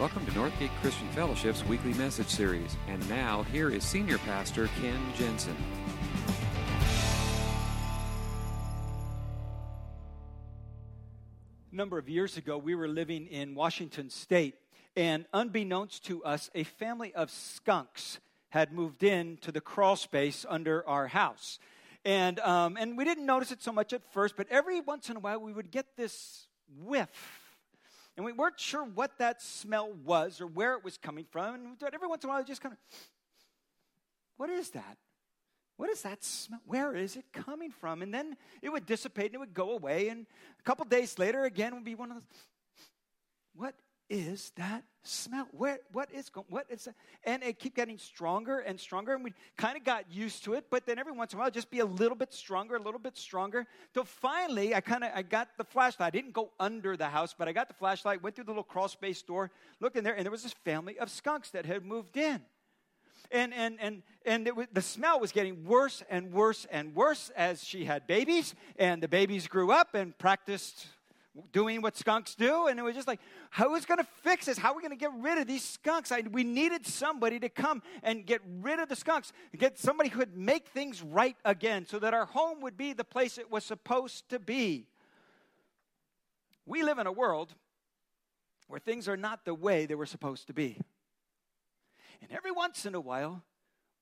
Welcome to Northgate Christian Fellowship's weekly message series. And now, here is Senior Pastor Ken Jensen. A number of years ago, we were living in Washington State, and unbeknownst to us, a family of skunks had moved in to the crawl space under our house. And, um, and we didn't notice it so much at first, but every once in a while we would get this whiff and we weren't sure what that smell was or where it was coming from. And every once in a while, just kind of, what is that? What is that smell? Where is it coming from? And then it would dissipate and it would go away. And a couple days later, again, would be one of those, what is that smell? What is going, what is that? And it kept getting stronger and stronger, and we kind of got used to it, but then every once in a while, just be a little bit stronger, a little bit stronger, till finally, I kind of, I got the flashlight. I didn't go under the house, but I got the flashlight, went through the little crawl space door, looked in there, and there was this family of skunks that had moved in. And, and, and, and was, the smell was getting worse and worse and worse as she had babies, and the babies grew up and practiced doing what skunks do. And it was just like, is going to fix this? How are we going to get rid of these skunks? I, we needed somebody to come and get rid of the skunks, get somebody who would make things right again so that our home would be the place it was supposed to be. We live in a world where things are not the way they were supposed to be. And every once in a while,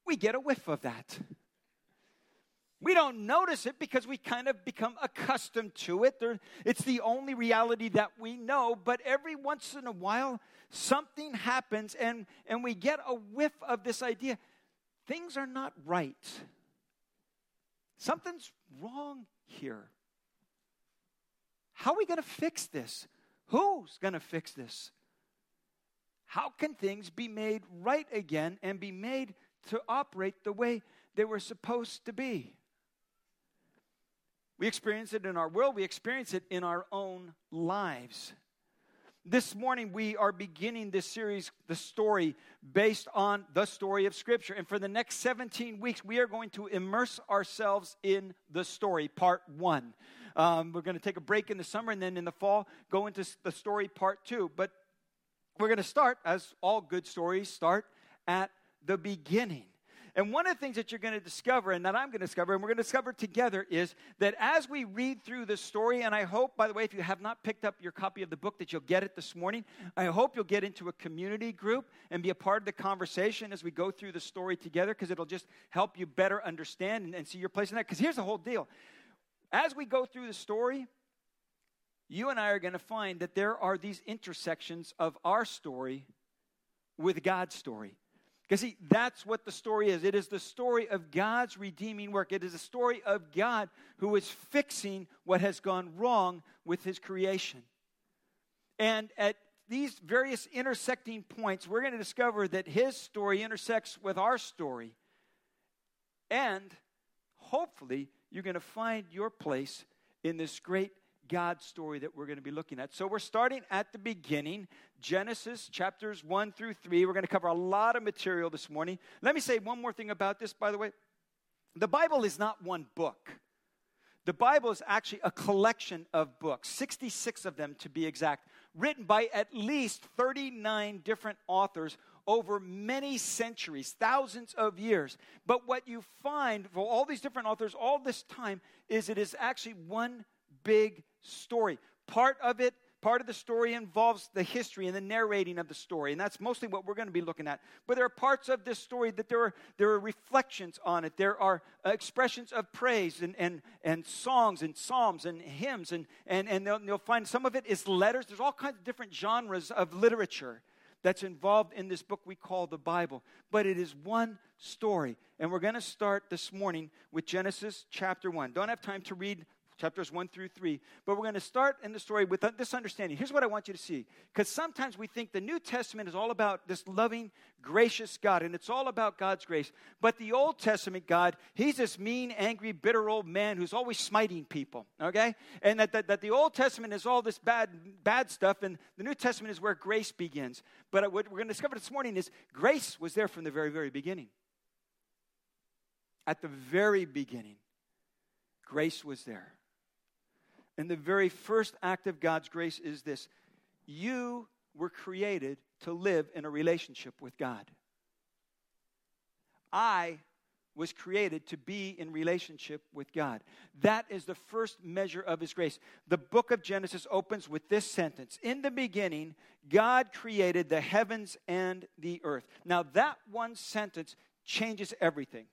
we get a whiff of that. We don't notice it because we kind of become accustomed to it. It's the only reality that we know. But every once in a while, something happens and, and we get a whiff of this idea things are not right. Something's wrong here. How are we going to fix this? Who's going to fix this? How can things be made right again and be made to operate the way they were supposed to be? We experience it in our world, we experience it in our own lives. This morning, we are beginning this series, The Story, based on the story of Scripture. And for the next 17 weeks, we are going to immerse ourselves in the story, part one. Um, we're going to take a break in the summer and then in the fall go into the story, part two. But we're going to start, as all good stories start, at the beginning. And one of the things that you're going to discover, and that I'm going to discover, and we're going to discover together, is that as we read through the story, and I hope, by the way, if you have not picked up your copy of the book, that you'll get it this morning. I hope you'll get into a community group and be a part of the conversation as we go through the story together, because it'll just help you better understand and, and see your place in that. Because here's the whole deal as we go through the story, you and I are going to find that there are these intersections of our story with God's story. Because see, that's what the story is. It is the story of God's redeeming work. It is a story of God who is fixing what has gone wrong with his creation. And at these various intersecting points, we're going to discover that his story intersects with our story. And hopefully, you're going to find your place in this great God story that we're going to be looking at. So we're starting at the beginning, Genesis chapters 1 through 3. We're going to cover a lot of material this morning. Let me say one more thing about this, by the way. The Bible is not one book. The Bible is actually a collection of books, 66 of them to be exact, written by at least 39 different authors over many centuries, thousands of years. But what you find for all these different authors all this time is it is actually one big story. Part of it, part of the story involves the history and the narrating of the story, and that's mostly what we're going to be looking at. But there are parts of this story that there are, there are reflections on it. There are uh, expressions of praise and, and, and songs and psalms and hymns, and, and, and you'll find some of it is letters. There's all kinds of different genres of literature that's involved in this book we call the Bible. But it is one story. And we're going to start this morning with Genesis chapter 1. Don't have time to read chapters 1 through 3. But we're going to start in the story with this understanding. Here's what I want you to see. Because sometimes we think the New Testament is all about this loving, gracious God, and it's all about God's grace. But the Old Testament God, he's this mean, angry, bitter old man who's always smiting people, okay? And that, that, that the Old Testament is all this bad, bad stuff, and the New Testament is where grace begins. But what we're going to discover this morning is grace was there from the very, very beginning. At the very beginning, grace was there. And the very first act of God's grace is this you were created to live in a relationship with God. I was created to be in relationship with God. That is the first measure of His grace. The book of Genesis opens with this sentence In the beginning, God created the heavens and the earth. Now, that one sentence changes everything.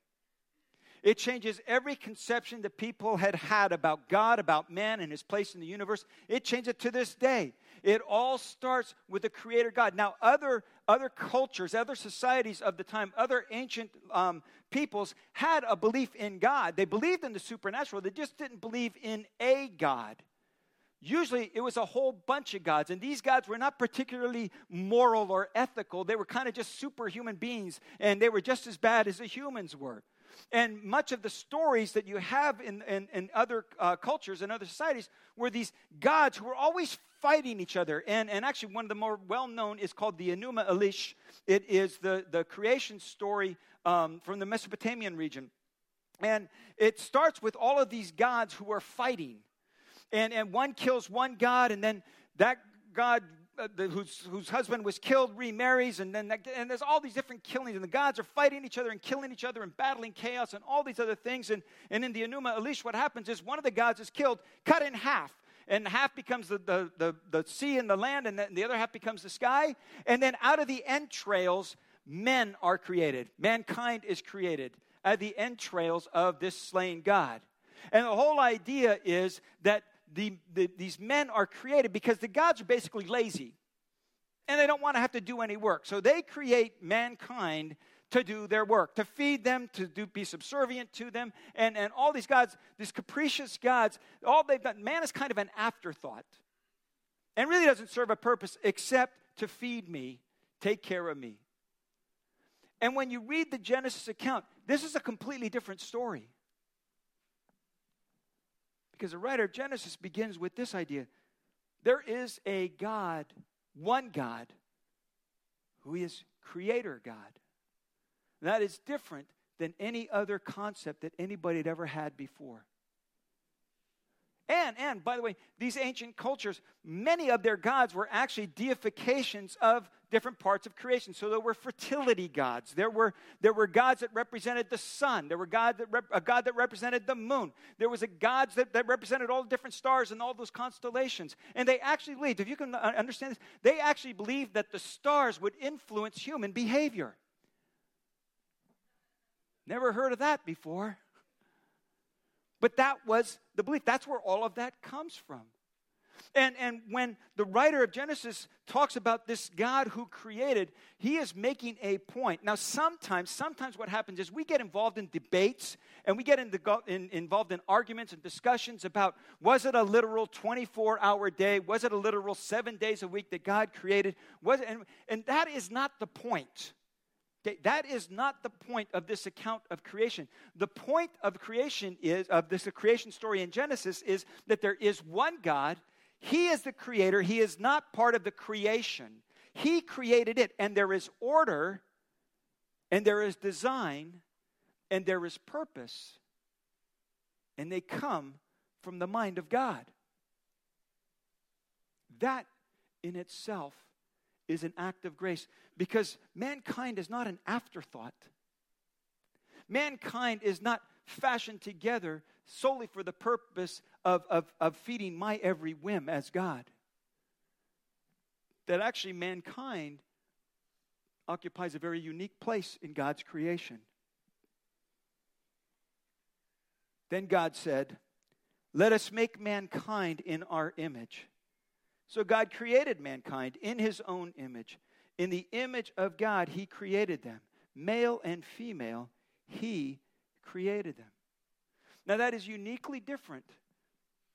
It changes every conception that people had had about God, about man, and his place in the universe. It changes it to this day. It all starts with the Creator God. Now, other, other cultures, other societies of the time, other ancient um, peoples had a belief in God. They believed in the supernatural, they just didn't believe in a God. Usually it was a whole bunch of gods, and these gods were not particularly moral or ethical. They were kind of just superhuman beings, and they were just as bad as the humans were. And much of the stories that you have in, in, in other uh, cultures and other societies were these gods who were always fighting each other. And, and actually, one of the more well known is called the Enuma Elish. It is the, the creation story um, from the Mesopotamian region. And it starts with all of these gods who are fighting. And, and one kills one god, and then that god uh, the, whose, whose husband was killed remarries, and then and there's all these different killings, and the gods are fighting each other and killing each other and battling chaos and all these other things. And, and in the Enuma Elish, what happens is one of the gods is killed, cut in half. And half becomes the, the, the, the sea and the land, and the other half becomes the sky. And then out of the entrails, men are created. Mankind is created at the entrails of this slain God. And the whole idea is that the, the, these men are created because the gods are basically lazy and they don't want to have to do any work. So they create mankind to do their work, to feed them, to do, be subservient to them. And, and all these gods, these capricious gods, all they've done, man is kind of an afterthought and really doesn't serve a purpose except to feed me, take care of me. And when you read the Genesis account, this is a completely different story. Because the writer of Genesis begins with this idea there is a God, one God, who is creator God. That is different than any other concept that anybody had ever had before. And, and by the way, these ancient cultures, many of their gods were actually deifications of different parts of creation. So there were fertility gods. There were, there were gods that represented the sun. There were God that rep, a god that represented the moon. There was a gods that, that represented all the different stars and all those constellations. And they actually believed, if you can understand this, they actually believed that the stars would influence human behavior. Never heard of that before. But that was the belief. That's where all of that comes from. And, and when the writer of Genesis talks about this God who created, he is making a point. Now, sometimes, sometimes what happens is we get involved in debates and we get in the, in, involved in arguments and discussions about was it a literal 24 hour day? Was it a literal seven days a week that God created? Was it, and, and that is not the point. Okay, that is not the point of this account of creation. The point of creation is of this creation story in Genesis is that there is one God. He is the creator. He is not part of the creation. He created it, and there is order, and there is design, and there is purpose, and they come from the mind of God. That in itself is an act of grace because mankind is not an afterthought. Mankind is not fashioned together solely for the purpose of, of, of feeding my every whim as God. That actually mankind occupies a very unique place in God's creation. Then God said, Let us make mankind in our image so God created mankind in his own image. In the image of God, he created them. Male and female, he created them. Now, that is uniquely different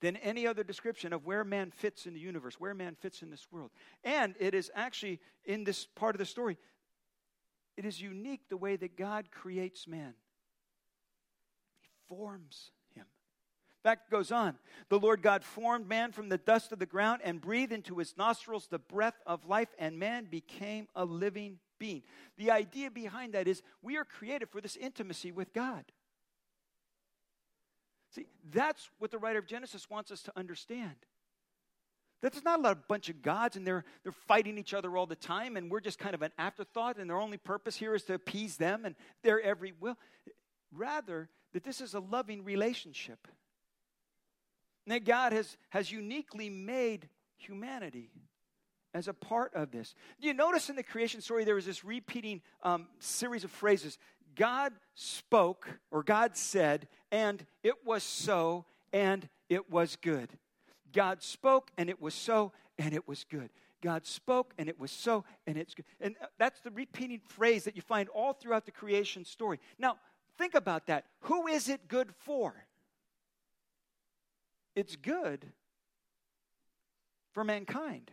than any other description of where man fits in the universe, where man fits in this world. And it is actually in this part of the story, it is unique the way that God creates man. He forms fact, goes on. The Lord God formed man from the dust of the ground and breathed into his nostrils the breath of life, and man became a living being. The idea behind that is we are created for this intimacy with God. See, that's what the writer of Genesis wants us to understand. That there's not a bunch of gods and they're, they're fighting each other all the time and we're just kind of an afterthought and their only purpose here is to appease them and their every will. Rather, that this is a loving relationship. That God has, has uniquely made humanity as a part of this. You notice in the creation story there was this repeating um, series of phrases? God spoke, or God said, and it was so, and it was good. God spoke, and it was so, and it was good. God spoke, and it was so, and it's good. And uh, that's the repeating phrase that you find all throughout the creation story. Now, think about that. Who is it good for? It's good for mankind.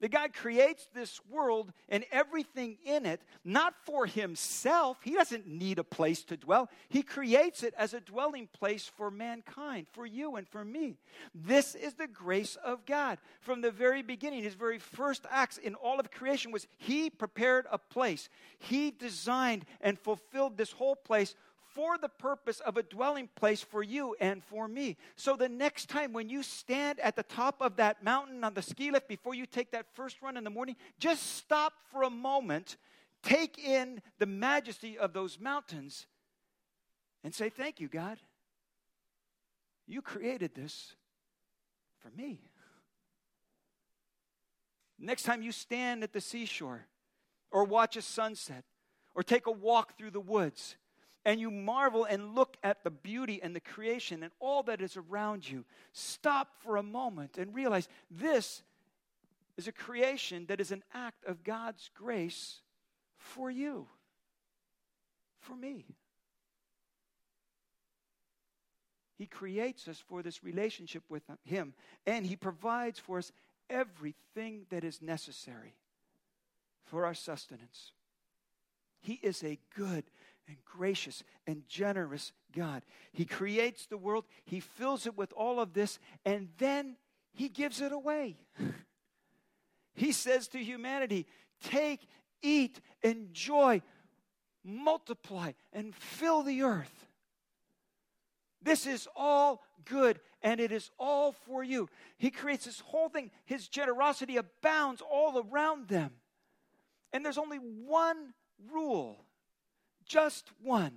That God creates this world and everything in it, not for himself. He doesn't need a place to dwell. He creates it as a dwelling place for mankind, for you and for me. This is the grace of God. From the very beginning, his very first acts in all of creation was he prepared a place. He designed and fulfilled this whole place for the purpose of a dwelling place for you and for me. So the next time when you stand at the top of that mountain on the ski lift before you take that first run in the morning, just stop for a moment, take in the majesty of those mountains, and say, Thank you, God. You created this for me. Next time you stand at the seashore, or watch a sunset, or take a walk through the woods, and you marvel and look at the beauty and the creation and all that is around you, stop for a moment and realize this is a creation that is an act of God's grace for you, for me. He creates us for this relationship with Him, and He provides for us everything that is necessary for our sustenance. He is a good and gracious and generous God. He creates the world, He fills it with all of this, and then He gives it away. he says to humanity, Take, eat, enjoy, multiply, and fill the earth. This is all good and it is all for you. He creates this whole thing. His generosity abounds all around them. And there's only one rule just one.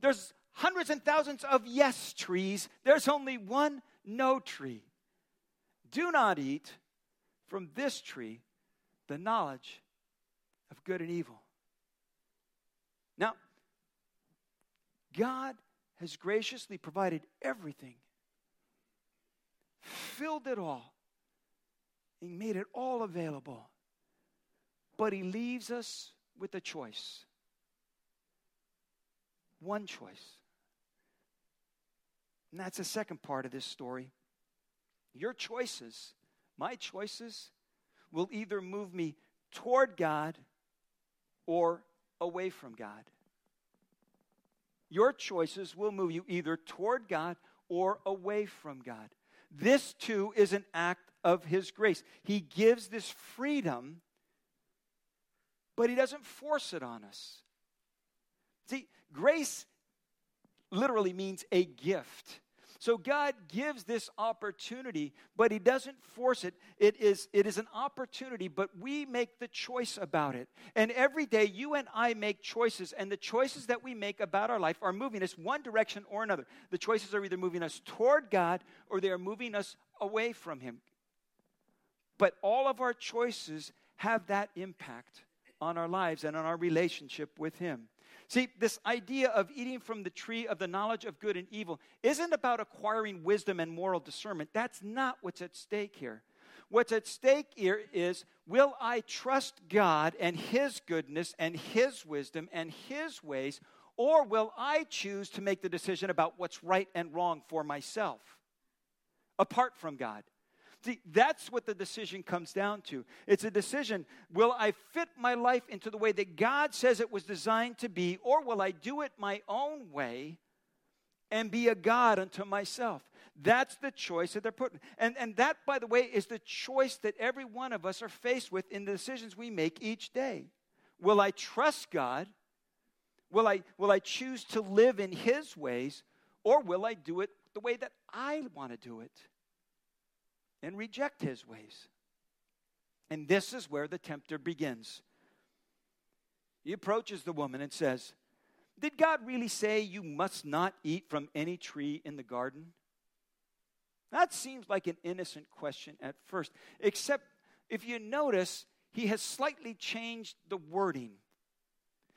There's hundreds and thousands of yes trees, there's only one no tree. Do not eat from this tree the knowledge of good and evil. Now, God has graciously provided everything, filled it all, He made it all available. But He leaves us with a choice one choice. And that's the second part of this story. Your choices, my choices, will either move me toward God or away from God. Your choices will move you either toward God or away from God. This too is an act of His grace. He gives this freedom, but He doesn't force it on us. See, Grace literally means a gift. So God gives this opportunity, but He doesn't force it. It is, it is an opportunity, but we make the choice about it. And every day, you and I make choices, and the choices that we make about our life are moving us one direction or another. The choices are either moving us toward God or they are moving us away from Him. But all of our choices have that impact on our lives and on our relationship with Him. See, this idea of eating from the tree of the knowledge of good and evil isn't about acquiring wisdom and moral discernment. That's not what's at stake here. What's at stake here is will I trust God and His goodness and His wisdom and His ways, or will I choose to make the decision about what's right and wrong for myself apart from God? That's what the decision comes down to. It's a decision will I fit my life into the way that God says it was designed to be, or will I do it my own way and be a God unto myself? That's the choice that they're putting. And, and that, by the way, is the choice that every one of us are faced with in the decisions we make each day. Will I trust God? Will I, will I choose to live in His ways? Or will I do it the way that I want to do it? And reject his ways. And this is where the tempter begins. He approaches the woman and says, Did God really say you must not eat from any tree in the garden? That seems like an innocent question at first, except if you notice, he has slightly changed the wording.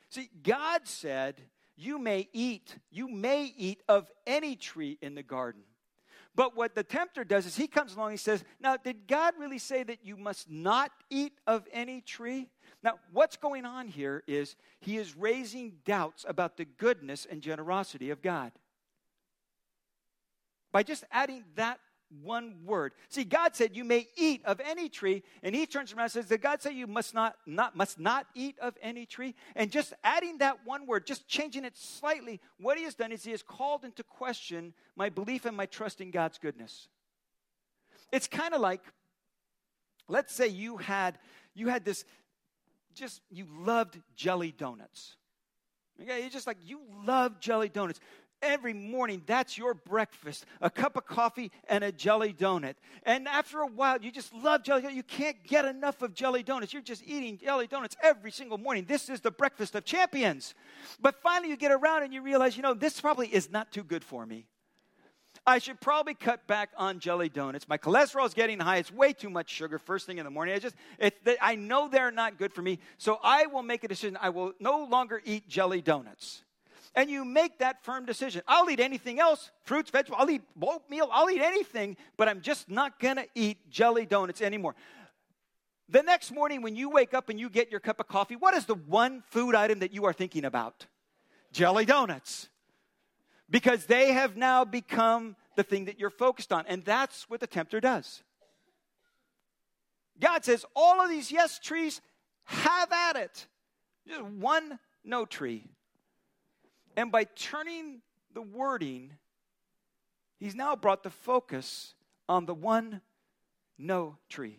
See, God said, You may eat, you may eat of any tree in the garden. But what the tempter does is he comes along and he says, Now, did God really say that you must not eat of any tree? Now, what's going on here is he is raising doubts about the goodness and generosity of God. By just adding that one word. See, God said you may eat of any tree, and he turns around and says, Did God say you must not, not must not eat of any tree? And just adding that one word, just changing it slightly, what he has done is he has called into question my belief and my trust in God's goodness. It's kind of like, let's say you had you had this just you loved jelly donuts. Okay, you just like you love jelly donuts every morning that's your breakfast a cup of coffee and a jelly donut and after a while you just love jelly you can't get enough of jelly donuts you're just eating jelly donuts every single morning this is the breakfast of champions but finally you get around and you realize you know this probably is not too good for me I should probably cut back on jelly donuts. My cholesterol is getting high. It's way too much sugar first thing in the morning. I just, I know they're not good for me. So I will make a decision. I will no longer eat jelly donuts and you make that firm decision. I'll eat anything else fruits, vegetables, I'll eat oatmeal, I'll eat anything, but I'm just not going to eat jelly donuts anymore. The next morning, when you wake up and you get your cup of coffee, what is the one food item that you are thinking about? Jelly donuts. Because they have now become the thing that you're focused on. And that's what the tempter does. God says, all of these yes trees, have at it. Just one no tree. And by turning the wording, he's now brought the focus on the one no tree.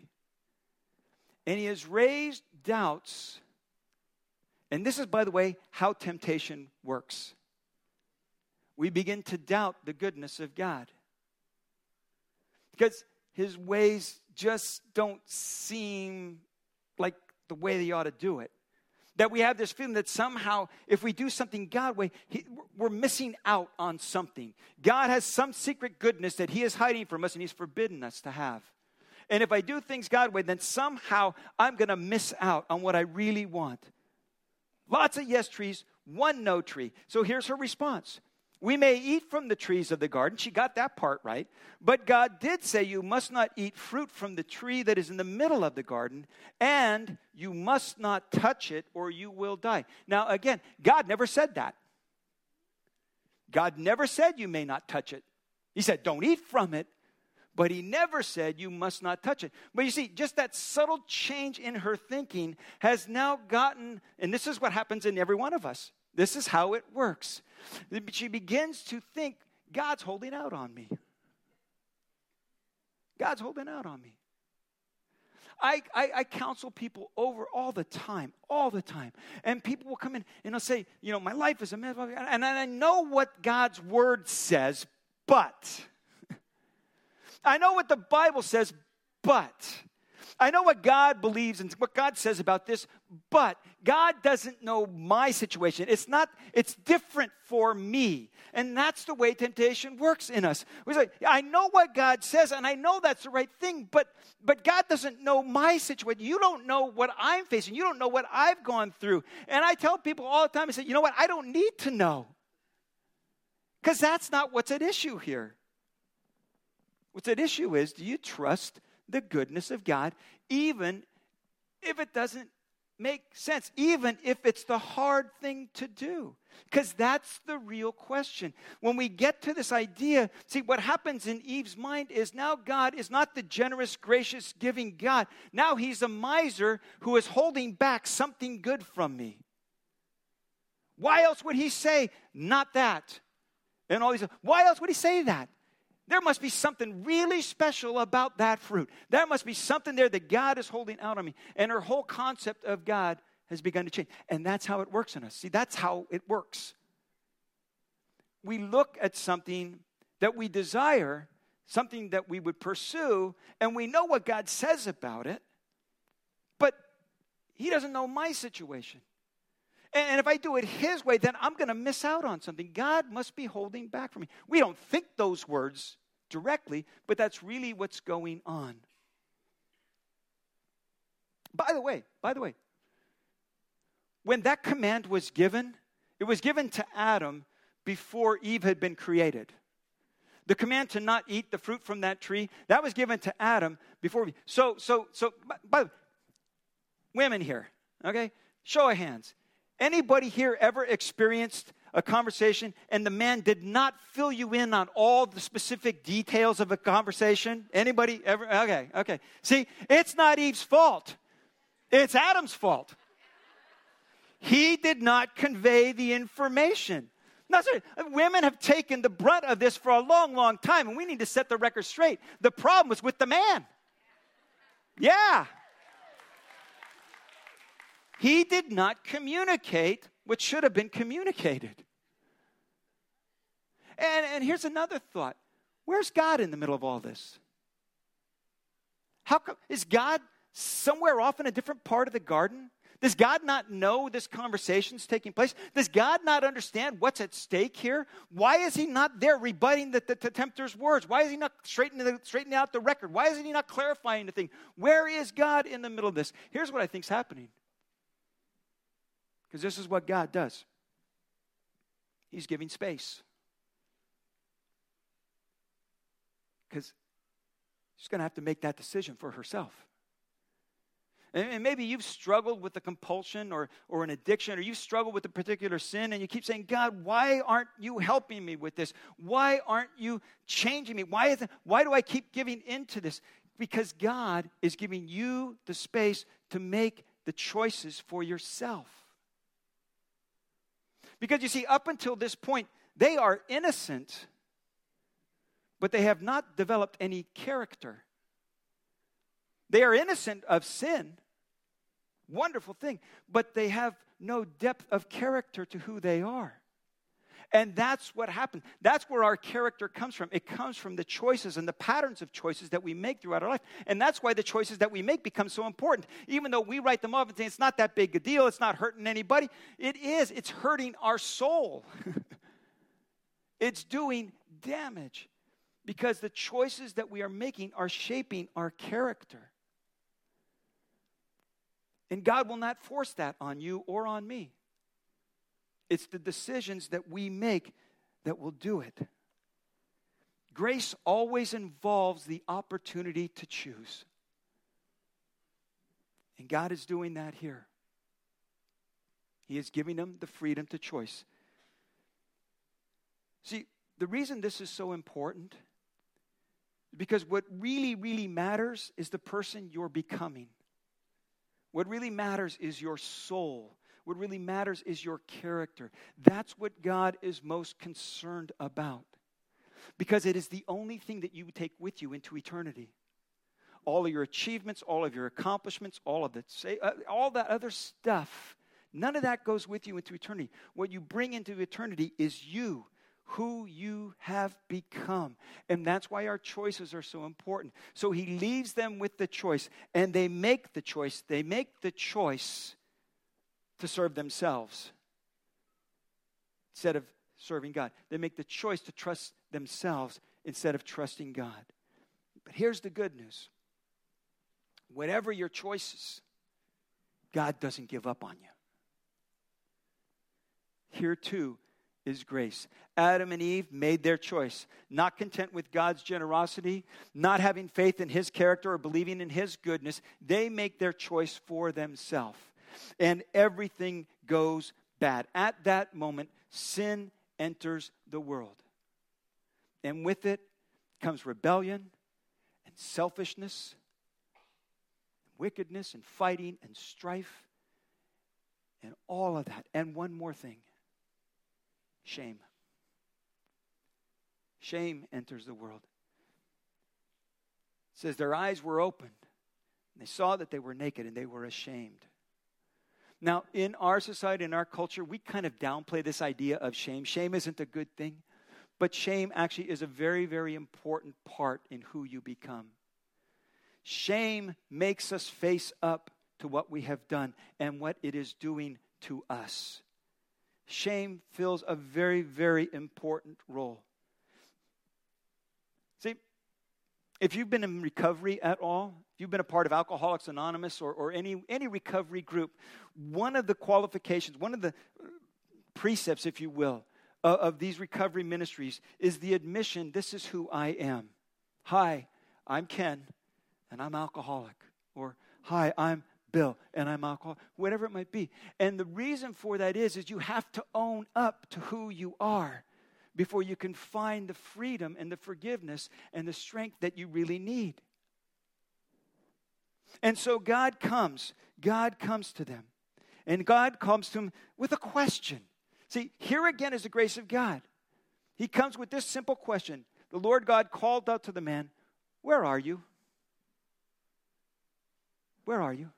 And he has raised doubts. And this is, by the way, how temptation works. We begin to doubt the goodness of God because his ways just don't seem like the way they ought to do it that we have this feeling that somehow if we do something God way, we're missing out on something. God has some secret goodness that He is hiding from us and He's forbidden us to have. And if I do things God way, then somehow I'm going to miss out on what I really want. Lots of yes trees, one no tree. So here's her response we may eat from the trees of the garden. She got that part right. But God did say, You must not eat fruit from the tree that is in the middle of the garden, and you must not touch it, or you will die. Now, again, God never said that. God never said you may not touch it. He said, Don't eat from it, but He never said you must not touch it. But you see, just that subtle change in her thinking has now gotten, and this is what happens in every one of us. This is how it works she begins to think God's holding out on me. God's holding out on me. I, I, I, counsel people over all the time, all the time. And people will come in and they'll say, you know, my life is a mess. And I know what God's word says, but. I know what the Bible says, but. I know what God believes and what God says about this, but God doesn't know my situation. It's not, it's different for me. And that's the way temptation works in us. We say, I know what God says and I know that's the right thing, but but God doesn't know my situation. You don't know what I'm facing. You don't know what I've gone through. And I tell people all the time, I say, you know what? I don't need to know. Because that's not what's at issue here. What's at issue is do you trust the goodness of God, even if it doesn't make sense, even if it's the hard thing to do. Because that's the real question. When we get to this idea, see, what happens in Eve's mind is now God is not the generous, gracious, giving God. Now he's a miser who is holding back something good from me. Why else would he say, not that? And all these, why else would he say that? There must be something really special about that fruit. There must be something there that God is holding out on me. And her whole concept of God has begun to change. And that's how it works in us. See, that's how it works. We look at something that we desire something that we would pursue, and we know what God says about it, but He doesn't know my situation. And if I do it His way, then I'm going to miss out on something. God must be holding back from me. We don't think those words directly, but that's really what's going on. By the way, by the way, when that command was given, it was given to Adam before Eve had been created. The command to not eat the fruit from that tree, that was given to Adam before. So, so, so, by, by women here, okay? Show of hands. Anybody here ever experienced a conversation and the man did not fill you in on all the specific details of a conversation? Anybody ever? Okay, okay. See, it's not Eve's fault. It's Adam's fault. He did not convey the information. Now, sorry, women have taken the brunt of this for a long, long time, and we need to set the record straight. The problem was with the man. Yeah. He did not communicate what should have been communicated. And, and here's another thought where's God in the middle of all this? How come, is God somewhere off in a different part of the garden? Does God not know this conversation is taking place? Does God not understand what's at stake here? Why is He not there rebutting the, the, the tempter's words? Why is He not straightening, the, straightening out the record? Why isn't He not clarifying the thing? Where is God in the middle of this? Here's what I think is happening. Because this is what God does He's giving space. Because she's going to have to make that decision for herself. And maybe you've struggled with a compulsion or, or an addiction, or you've struggled with a particular sin, and you keep saying, God, why aren't you helping me with this? Why aren't you changing me? Why, is why do I keep giving into this? Because God is giving you the space to make the choices for yourself. Because you see, up until this point, they are innocent, but they have not developed any character. They are innocent of sin. Wonderful thing. But they have no depth of character to who they are. And that's what happens. That's where our character comes from. It comes from the choices and the patterns of choices that we make throughout our life. And that's why the choices that we make become so important. Even though we write them off and say it's not that big a deal, it's not hurting anybody, it is. It's hurting our soul. it's doing damage because the choices that we are making are shaping our character. And God will not force that on you or on me. It's the decisions that we make that will do it. Grace always involves the opportunity to choose. And God is doing that here. He is giving them the freedom to choice. See, the reason this is so important is because what really, really matters is the person you're becoming. What really matters is your soul. What really matters is your character. That's what God is most concerned about. Because it is the only thing that you take with you into eternity. All of your achievements, all of your accomplishments, all of that, uh, all that other stuff, none of that goes with you into eternity. What you bring into eternity is you who you have become. And that's why our choices are so important. So he leaves them with the choice, and they make the choice. They make the choice to serve themselves instead of serving God. They make the choice to trust themselves instead of trusting God. But here's the good news whatever your choices, God doesn't give up on you. Here, too, is grace. Adam and Eve made their choice. Not content with God's generosity, not having faith in his character or believing in his goodness, they make their choice for themselves. And everything goes bad. At that moment, sin enters the world. And with it comes rebellion and selfishness, and wickedness and fighting and strife and all of that. And one more thing Shame. Shame enters the world. It says their eyes were opened. They saw that they were naked and they were ashamed. Now, in our society, in our culture, we kind of downplay this idea of shame. Shame isn't a good thing. but shame actually is a very, very important part in who you become. Shame makes us face up to what we have done and what it is doing to us. Shame fills a very, very important role. See, if you've been in recovery at all, you've been a part of Alcoholics Anonymous or, or any, any recovery group, one of the qualifications, one of the precepts, if you will, of, of these recovery ministries is the admission this is who I am. Hi, I'm Ken, and I'm alcoholic. Or, hi, I'm Bill, and I'm alcoholic. Whatever it might be. And the reason for that is, is you have to own up to who you are before you can find the freedom and the forgiveness and the strength that you really need. And so God comes, God comes to them. And God comes to them with a question. See, here again is the grace of God. He comes with this simple question The Lord God called out to the man, Where are you? Where are you?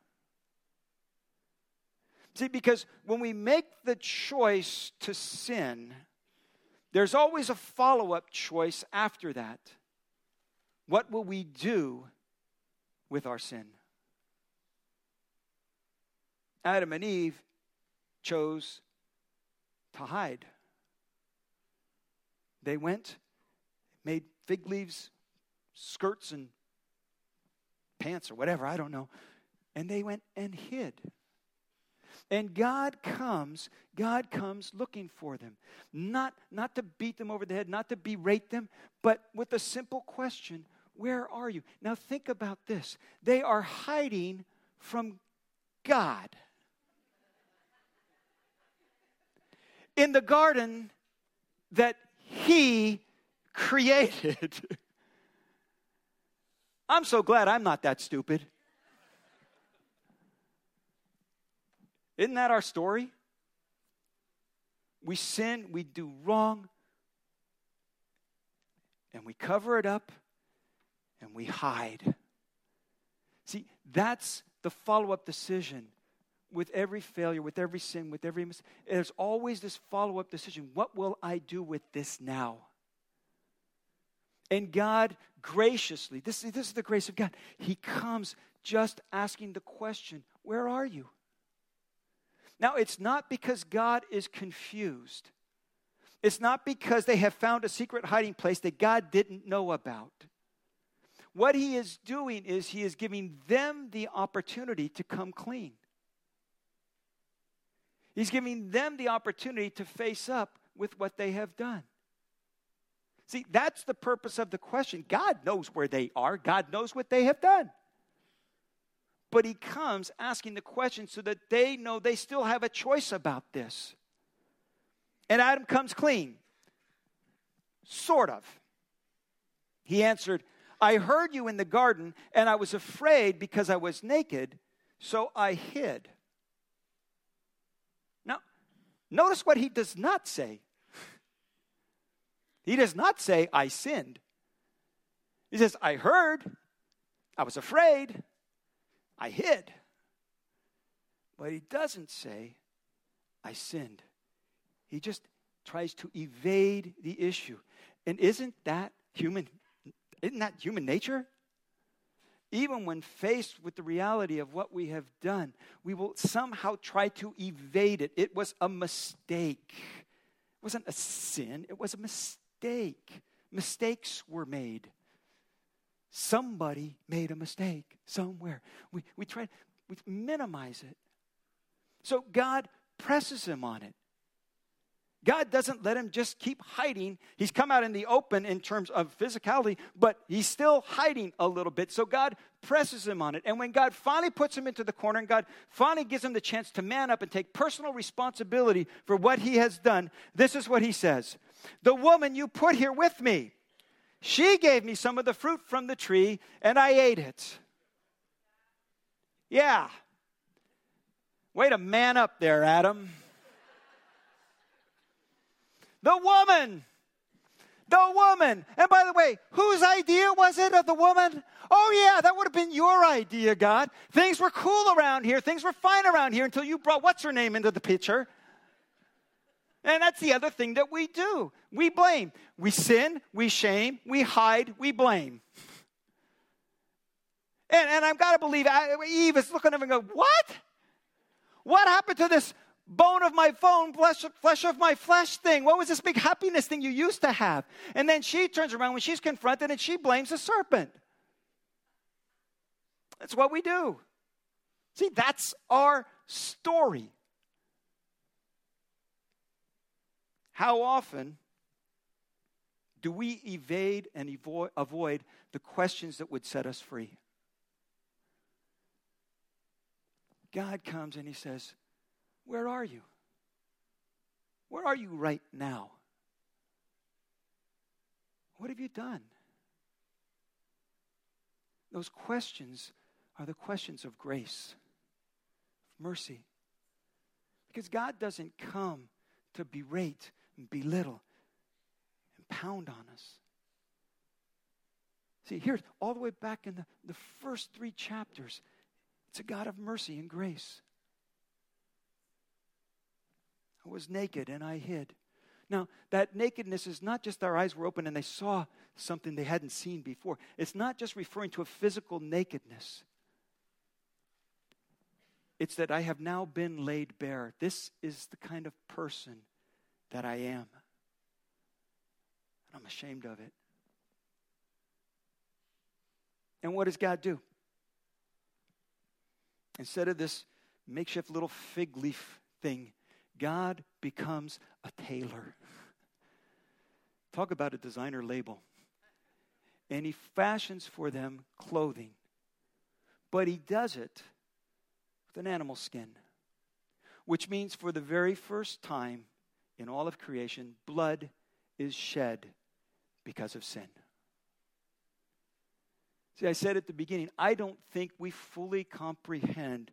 See, because when we make the choice to sin, there's always a follow up choice after that. What will we do with our sin? Adam and Eve chose to hide. They went, made fig leaves, skirts, and pants, or whatever, I don't know, and they went and hid. And God comes, God comes looking for them. Not, not to beat them over the head, not to berate them, but with a simple question Where are you? Now think about this. They are hiding from God. In the garden that He created. I'm so glad I'm not that stupid. Isn't that our story? We sin, we do wrong, and we cover it up and we hide. See, that's the follow up decision with every failure, with every sin, with every mistake. There's always this follow up decision what will I do with this now? And God graciously, this, this is the grace of God, He comes just asking the question, Where are you? Now, it's not because God is confused. It's not because they have found a secret hiding place that God didn't know about. What he is doing is he is giving them the opportunity to come clean. He's giving them the opportunity to face up with what they have done. See, that's the purpose of the question. God knows where they are, God knows what they have done but he comes asking the question so that they know they still have a choice about this. And Adam comes clean. Sort of. He answered, I heard you in the garden, and I was afraid because I was naked, so I hid. Now, notice what he does not say. He does not say, I sinned. He says, I heard, I was afraid, I hid. But he doesn't say, I sinned. He just tries to evade the issue. And isn't that human? Isn't that human nature? Even when faced with the reality of what we have done, we will somehow try to evade it. It was a mistake. It wasn't a sin, it was a mistake. Mistakes were made. Somebody made a mistake somewhere. We, we try, we minimize it. So God presses him on it. God doesn't let him just keep hiding. He's come out in the open in terms of physicality, but he's still hiding a little bit. So God presses him on it. And when God finally puts him into the corner and God finally gives him the chance to man up and take personal responsibility for what he has done, this is what he says The woman you put here with me, she gave me some of the fruit from the tree, and I ate it. Yeah. Way to man up there, Adam. The woman. The woman. And by the way, whose idea was it of the woman? Oh, yeah, that would have been your idea, God. Things were cool around here. Things were fine around here until you brought what's her name into the picture. And that's the other thing that we do. We blame. We sin, we shame, we hide, we blame. And, and I've got to believe Eve is looking at him and going, What? What happened to this bone of my bone, flesh, flesh of my flesh thing? What was this big happiness thing you used to have? And then she turns around when she's confronted and she blames the serpent. That's what we do. See, that's our story. How often do we evade and avoid the questions that would set us free? God comes and He says, Where are you? Where are you right now? What have you done? Those questions are the questions of grace, of mercy. Because God doesn't come to berate and belittle and pound on us. See, here's all the way back in the, the first three chapters, it's a God of mercy and grace. I was naked and I hid. Now, that nakedness is not just our eyes were open and they saw something they hadn't seen before. It's not just referring to a physical nakedness. It's that I have now been laid bare. This is the kind of person that I am. And I'm ashamed of it. And what does God do? Instead of this makeshift little fig leaf thing, God becomes a tailor. Talk about a designer label. And he fashions for them clothing. But he does it with an animal skin, which means for the very first time in all of creation, blood is shed because of sin. See, I said at the beginning, I don't think we fully comprehend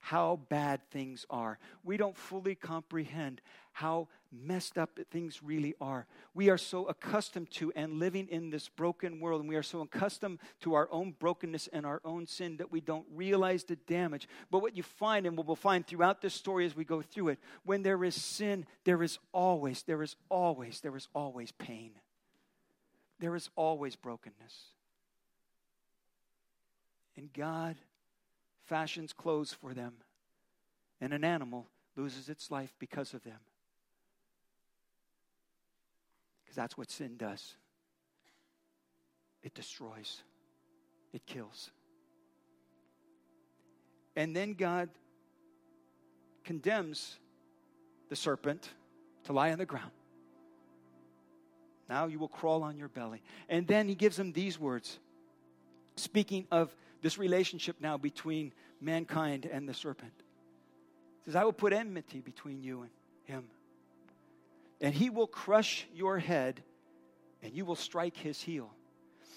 how bad things are. We don't fully comprehend how messed up things really are. We are so accustomed to and living in this broken world, and we are so accustomed to our own brokenness and our own sin that we don't realize the damage. But what you find, and what we'll find throughout this story as we go through it, when there is sin, there is always, there is always, there is always pain. There is always brokenness. And God fashions clothes for them, and an animal loses its life because of them. Because that's what sin does it destroys, it kills. And then God condemns the serpent to lie on the ground. Now you will crawl on your belly. And then he gives him these words, speaking of this relationship now between mankind and the serpent. He says, I will put enmity between you and him. And he will crush your head, and you will strike his heel.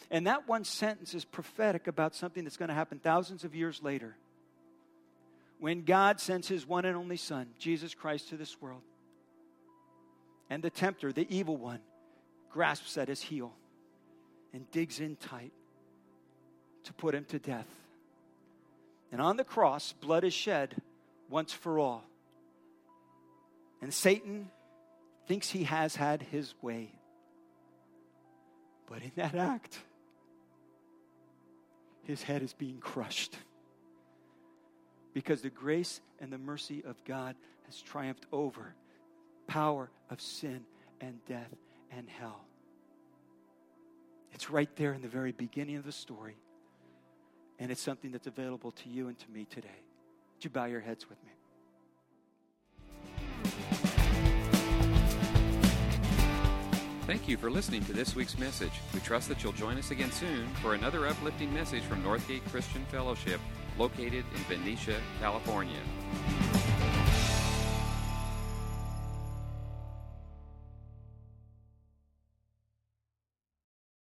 And that one sentence is prophetic about something that's going to happen thousands of years later. When God sends his one and only Son, Jesus Christ, to this world. And the tempter, the evil one, grasps at his heel and digs in tight to put him to death. And on the cross, blood is shed once for all. And Satan thinks he has had his way. But in that act, his head is being crushed. Because the grace and the mercy of God has triumphed over power of sin and death and hell. It's right there in the very beginning of the story. And it's something that's available to you and to me today. Would you bow your heads with me? Thank you for listening to this week's message. We trust that you'll join us again soon for another uplifting message from Northgate Christian Fellowship, located in Benicia, California.